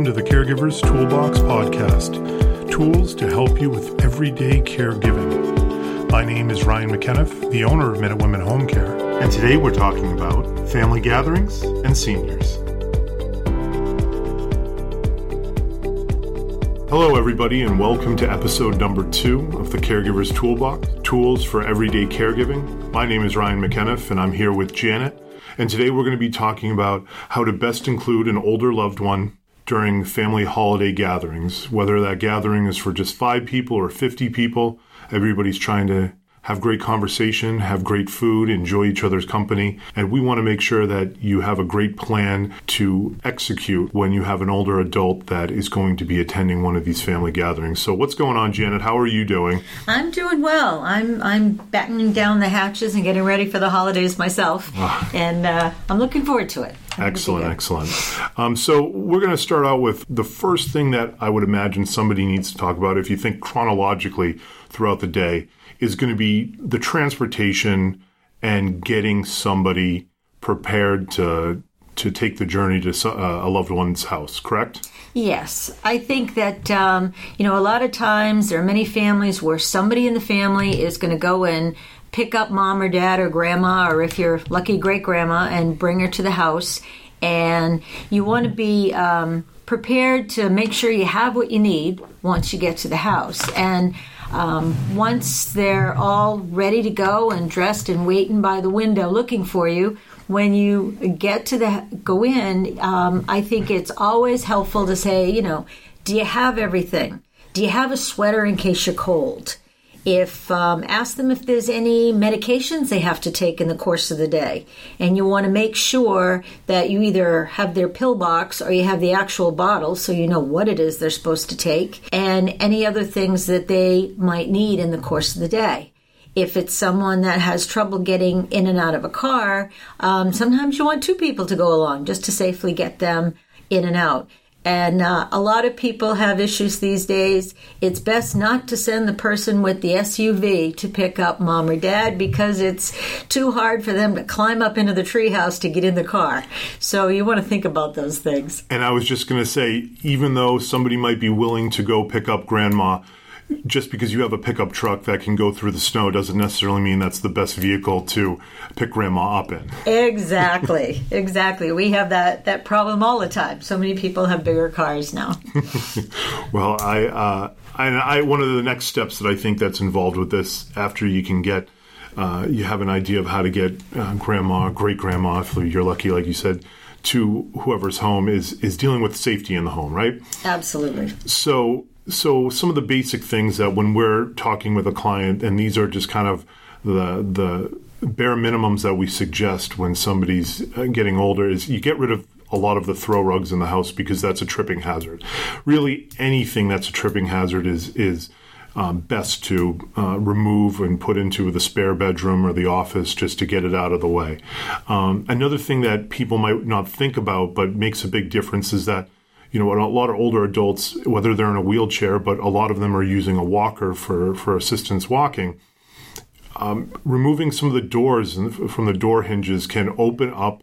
welcome to the Caregivers Toolbox Podcast tools to help you with everyday caregiving. My name is Ryan McKenniff, the owner of Minute Women Home Care, and today we're talking about family gatherings and seniors. Hello, everybody, and welcome to episode number two of the Caregivers Toolbox Tools for Everyday Caregiving. My name is Ryan McKenniff, and I'm here with Janet. And today we're going to be talking about how to best include an older loved one during family holiday gatherings, whether that gathering is for just five people or 50 people. Everybody's trying to have great conversation, have great food, enjoy each other's company. And we want to make sure that you have a great plan to execute when you have an older adult that is going to be attending one of these family gatherings. So what's going on, Janet? How are you doing? I'm doing well. I'm I'm battening down the hatches and getting ready for the holidays myself, Ah. and uh, I'm looking forward to it. I think it'll be Excellent, excellent. Um, so we're going to start out with the first thing that I would imagine somebody needs to talk about, if you think chronologically throughout the day, is going to be the transportation and getting somebody prepared to to take the journey to uh, a loved one's house. Correct? Yes, I think that um, you know a lot of times there are many families where somebody in the family is going to go and pick up mom or dad or grandma or if you're lucky great grandma and bring her to the house, and you want to be um, prepared to make sure you have what you need once you get to the house and. Um, once they're all ready to go and dressed and waiting by the window looking for you, when you get to the go in, um, I think it's always helpful to say, you know, do you have everything? Do you have a sweater in case you're cold? If um, ask them if there's any medications they have to take in the course of the day, and you want to make sure that you either have their pill box or you have the actual bottle, so you know what it is they're supposed to take, and any other things that they might need in the course of the day if it's someone that has trouble getting in and out of a car, um, sometimes you want two people to go along just to safely get them in and out. And uh, a lot of people have issues these days. It's best not to send the person with the SUV to pick up mom or dad because it's too hard for them to climb up into the treehouse to get in the car. So you want to think about those things. And I was just going to say, even though somebody might be willing to go pick up grandma, just because you have a pickup truck that can go through the snow doesn't necessarily mean that's the best vehicle to pick grandma up in. Exactly, exactly. We have that that problem all the time. So many people have bigger cars now. Well, I, uh, and I, one of the next steps that I think that's involved with this, after you can get, uh, you have an idea of how to get uh, grandma, great grandma, if you're lucky, like you said, to whoever's home is is dealing with safety in the home, right? Absolutely. So, so some of the basic things that when we're talking with a client, and these are just kind of the the bare minimums that we suggest when somebody's uh, getting older, is you get rid of a lot of the throw rugs in the house because that's a tripping hazard. Really, anything that's a tripping hazard is is um, best to uh, remove and put into the spare bedroom or the office just to get it out of the way. Um, another thing that people might not think about but makes a big difference is that you know, a lot of older adults, whether they're in a wheelchair, but a lot of them are using a walker for, for assistance walking. Um, removing some of the doors from the door hinges can open up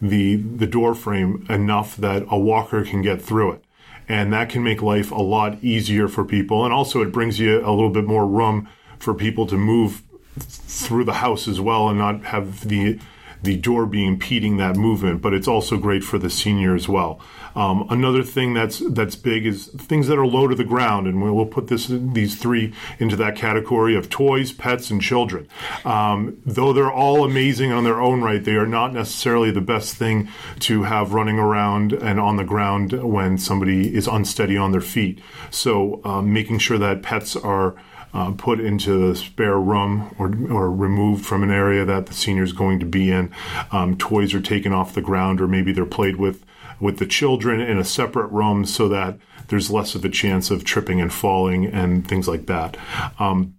the the door frame enough that a walker can get through it, and that can make life a lot easier for people. And also, it brings you a little bit more room for people to move through the house as well, and not have the the door be impeding that movement, but it's also great for the senior as well. Um, another thing that's that's big is things that are low to the ground, and we'll, we'll put this these three into that category of toys, pets, and children. Um, though they're all amazing on their own right, they are not necessarily the best thing to have running around and on the ground when somebody is unsteady on their feet. So um, making sure that pets are uh, put into the spare room or, or removed from an area that the senior is going to be in. Um, toys are taken off the ground, or maybe they're played with with the children in a separate room so that there's less of a chance of tripping and falling and things like that. Um,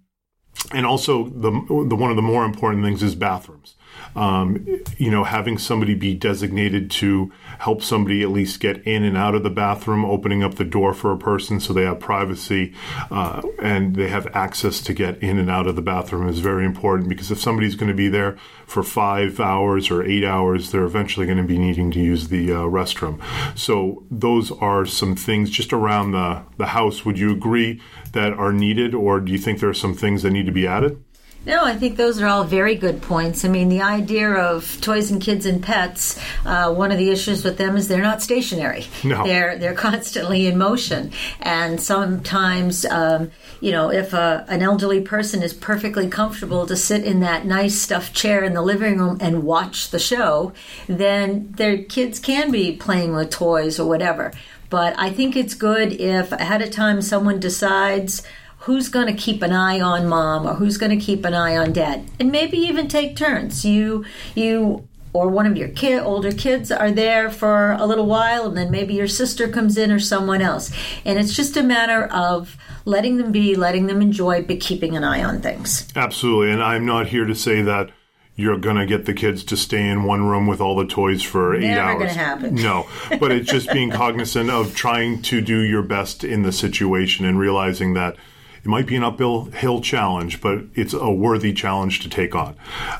and also the, the one of the more important things is bathrooms. Um, you know, having somebody be designated to help somebody at least get in and out of the bathroom, opening up the door for a person so they have privacy uh, and they have access to get in and out of the bathroom is very important because if somebody's going to be there for five hours or eight hours, they're eventually going to be needing to use the uh, restroom. So those are some things just around the, the house. Would you agree that are needed, or do you think there are some things that need to be added? No, I think those are all very good points. I mean, the idea of toys and kids and pets, uh, one of the issues with them is they're not stationary. No. They're they're constantly in motion, and sometimes, um, you know, if a, an elderly person is perfectly comfortable to sit in that nice stuffed chair in the living room and watch the show, then their kids can be playing with toys or whatever. But I think it's good if ahead of time someone decides who's going to keep an eye on mom or who's going to keep an eye on dad and maybe even take turns you you or one of your kid older kids are there for a little while and then maybe your sister comes in or someone else and it's just a matter of letting them be letting them enjoy but keeping an eye on things absolutely and i'm not here to say that you're going to get the kids to stay in one room with all the toys for eight Never hours. gonna happen. No, but it's just being cognizant of trying to do your best in the situation and realizing that it might be an uphill hill challenge, but it's a worthy challenge to take on.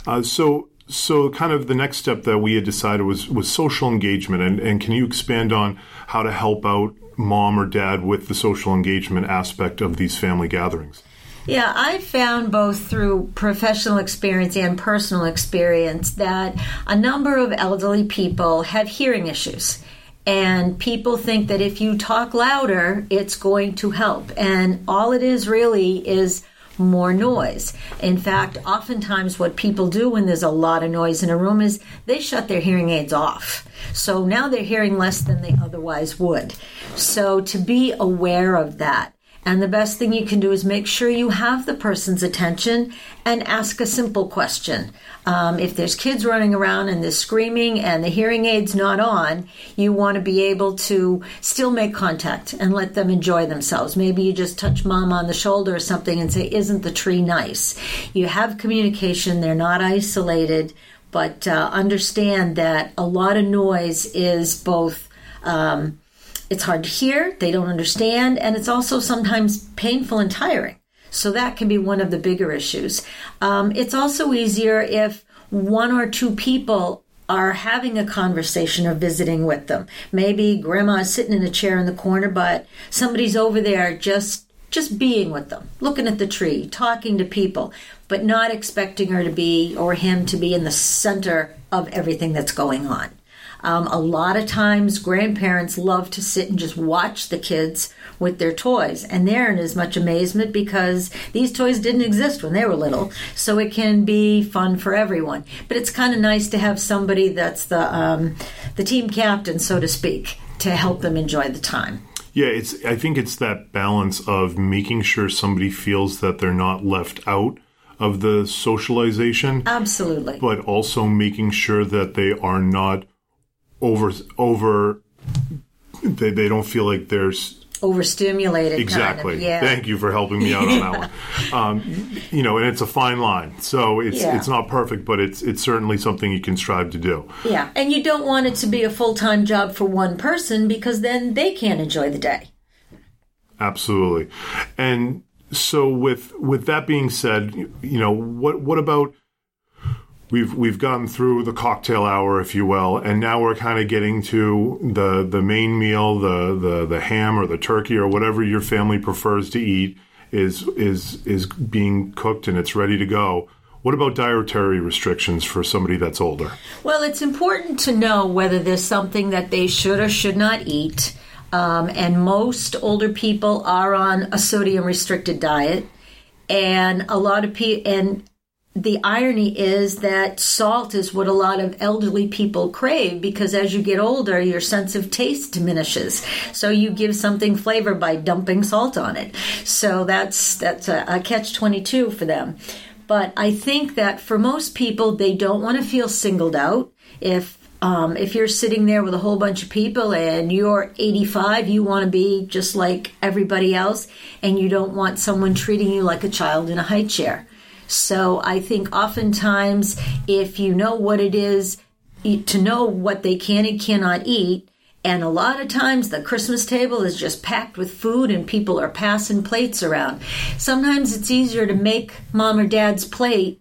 Uh, so, so kind of the next step that we had decided was was social engagement, and, and can you expand on how to help out mom or dad with the social engagement aspect of these family gatherings? Yeah, I've found both through professional experience and personal experience that a number of elderly people have hearing issues. And people think that if you talk louder, it's going to help. And all it is really is more noise. In fact, oftentimes what people do when there's a lot of noise in a room is they shut their hearing aids off. So now they're hearing less than they otherwise would. So to be aware of that and the best thing you can do is make sure you have the person's attention and ask a simple question. Um, if there's kids running around and they're screaming and the hearing aid's not on, you want to be able to still make contact and let them enjoy themselves. Maybe you just touch mom on the shoulder or something and say, Isn't the tree nice? You have communication, they're not isolated, but uh, understand that a lot of noise is both. Um, it's hard to hear, they don't understand, and it's also sometimes painful and tiring. So that can be one of the bigger issues. Um, it's also easier if one or two people are having a conversation or visiting with them. Maybe grandma is sitting in a chair in the corner, but somebody's over there just just being with them, looking at the tree, talking to people, but not expecting her to be or him to be in the center of everything that's going on. Um, a lot of times, grandparents love to sit and just watch the kids with their toys, and they're in as much amazement because these toys didn't exist when they were little. So it can be fun for everyone. But it's kind of nice to have somebody that's the um, the team captain, so to speak, to help them enjoy the time. Yeah, it's. I think it's that balance of making sure somebody feels that they're not left out of the socialization, Absolutely. but also making sure that they are not over over. They, they don't feel like there's Overstimulated. exactly. Kind of, yeah. Thank you for helping me out on that one. Um, you know, and it's a fine line, so it's Yeah. it's not perfect, but it's it's certainly something you can strive to do. Yeah, and you don't want it to be a full time job for one person because then they can't enjoy the day. Absolutely. And so with with that being said, you know, what what about we've we've gotten through the cocktail hour, if you will, and now we're kind of getting to the the main meal, the the the ham or the turkey or whatever your family prefers to eat is is is being cooked and it's ready to go. What about dietary restrictions for somebody that's older? Well, it's important to know whether there's something that they should or should not eat. Um, and most older people are on a sodium restricted diet. And a lot of people, and the irony is that salt is what a lot of elderly people crave because as you get older, your sense of taste diminishes. So you give something flavor by dumping salt on it. So that's that's a, a catch twenty two for them. But I think that for most people, they don't want to feel singled out. If um, if you're sitting there with a whole bunch of people and you're 85, you want to be just like everybody else, and you don't want someone treating you like a child in a high chair. So I think oftentimes if you know what it is, to know what they can and cannot eat, and a lot of times the Christmas table is just packed with food and people are passing plates around. Sometimes it's easier to make mom or dad's plate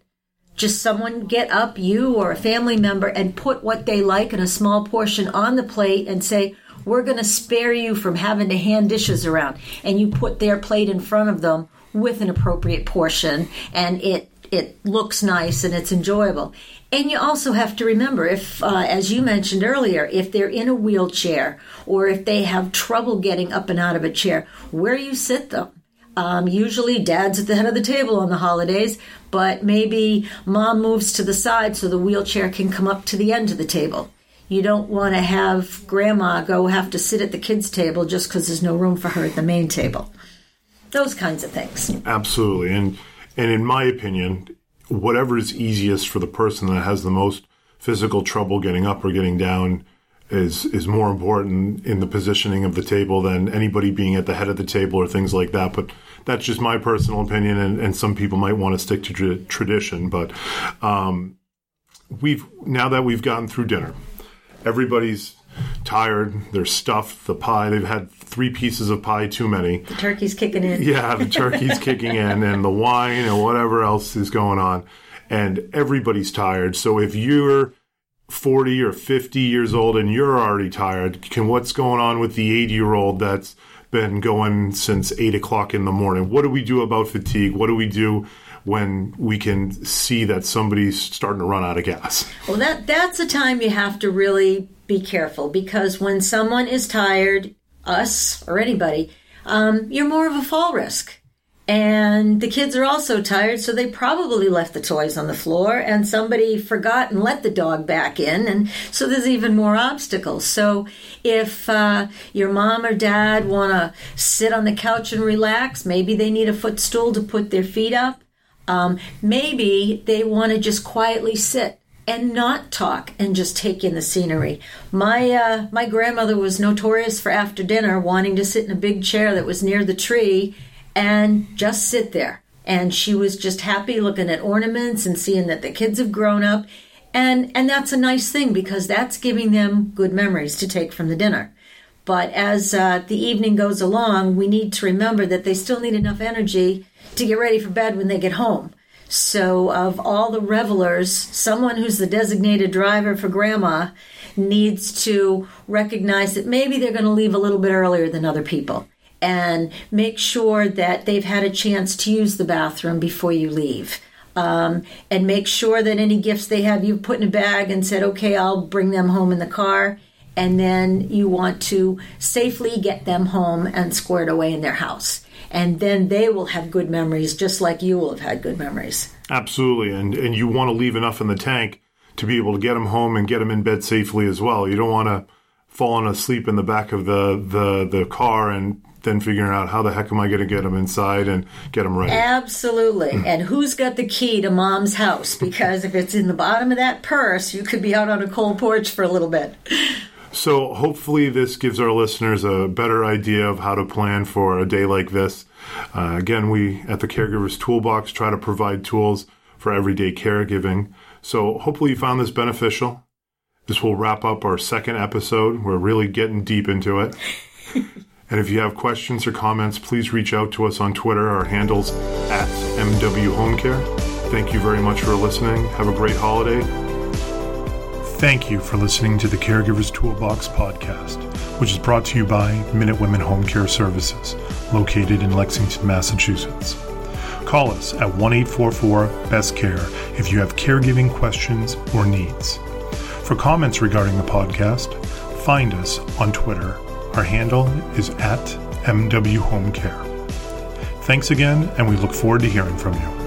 just someone get up, you or a family member, and put what they like in a small portion on the plate and say, We're going to spare you from having to hand dishes around. And you put their plate in front of them with an appropriate portion, and it, it looks nice and it's enjoyable. And you also have to remember if, uh, as you mentioned earlier, if they're in a wheelchair or if they have trouble getting up and out of a chair, where you sit them um, usually, dad's at the head of the table on the holidays, but maybe mom moves to the side so the wheelchair can come up to the end of the table. You don't want to have grandma go have to sit at the kids' table just because there's no room for her at the main table. Those kinds of things. Absolutely, and and in my opinion, whatever is easiest for the person that has the most physical trouble getting up or getting down is is more important in the positioning of the table than anybody being at the head of the table or things like that. But that's just my personal opinion, and, and some people might want to stick to tra- tradition. But um, we've now that we've gotten through dinner, everybody's tired. They're stuffed. The pie. They've had three pieces of pie too many. The turkey's kicking in. Yeah, the turkey's kicking in, and the wine and whatever else is going on, and everybody's tired. So if you're 40 or 50 years old and you're already tired, can what's going on with the 80 year old that's been going since 8 o'clock in the morning? What do we do about fatigue? What do we do when we can see that somebody's starting to run out of gas? Well, that that's a time you have to really be careful because when someone is tired, us or anybody, um, you're more of a fall risk. And the kids are also tired, so they probably left the toys on the floor, and somebody forgot and let the dog back in, and so there's even more obstacles. So if uh, your mom or dad want to sit on the couch and relax, maybe they need a footstool to put their feet up. Um, maybe they want to just quietly sit and not talk and just take in the scenery. My uh, my grandmother was notorious for after dinner wanting to sit in a big chair that was near the tree and just sit there. And she was just happy looking at ornaments and seeing that the kids have grown up. And, and that's a nice thing because that's giving them good memories to take from the dinner. But as uh, the evening goes along, we need to remember that they still need enough energy to get ready for bed when they get home. So, of all the revelers, someone who's the designated driver for grandma needs to recognize that maybe they're going to leave a little bit earlier than other people and make sure that they've had a chance to use the bathroom before you leave. Um, and make sure that any gifts they have you've put in a bag and said, okay, I'll bring them home in the car. And then you want to safely get them home and squared away in their house. And then they will have good memories, just like you will have had good memories. Absolutely. And, and you want to leave enough in the tank to be able to get them home and get them in bed safely as well. You don't want to falling asleep in the back of the, the, the car and then figuring out how the heck am I going to get them inside and get them ready. Absolutely. and who's got the key to mom's house? Because if it's in the bottom of that purse, you could be out on a cold porch for a little bit. So, hopefully, this gives our listeners a better idea of how to plan for a day like this. Uh, again, we at the Caregivers Toolbox try to provide tools for everyday caregiving. So, hopefully, you found this beneficial. This will wrap up our second episode. We're really getting deep into it. And if you have questions or comments, please reach out to us on Twitter. Our handle's at MW Home Care. Thank you very much for listening. Have a great holiday. Thank you for listening to the Caregivers Toolbox podcast, which is brought to you by Minute Women Home Care Services, located in Lexington, Massachusetts. Call us at 1 844 Best Care if you have caregiving questions or needs. For comments regarding the podcast, find us on Twitter our handle is at MW Home Care. Thanks again, and we look forward to hearing from you.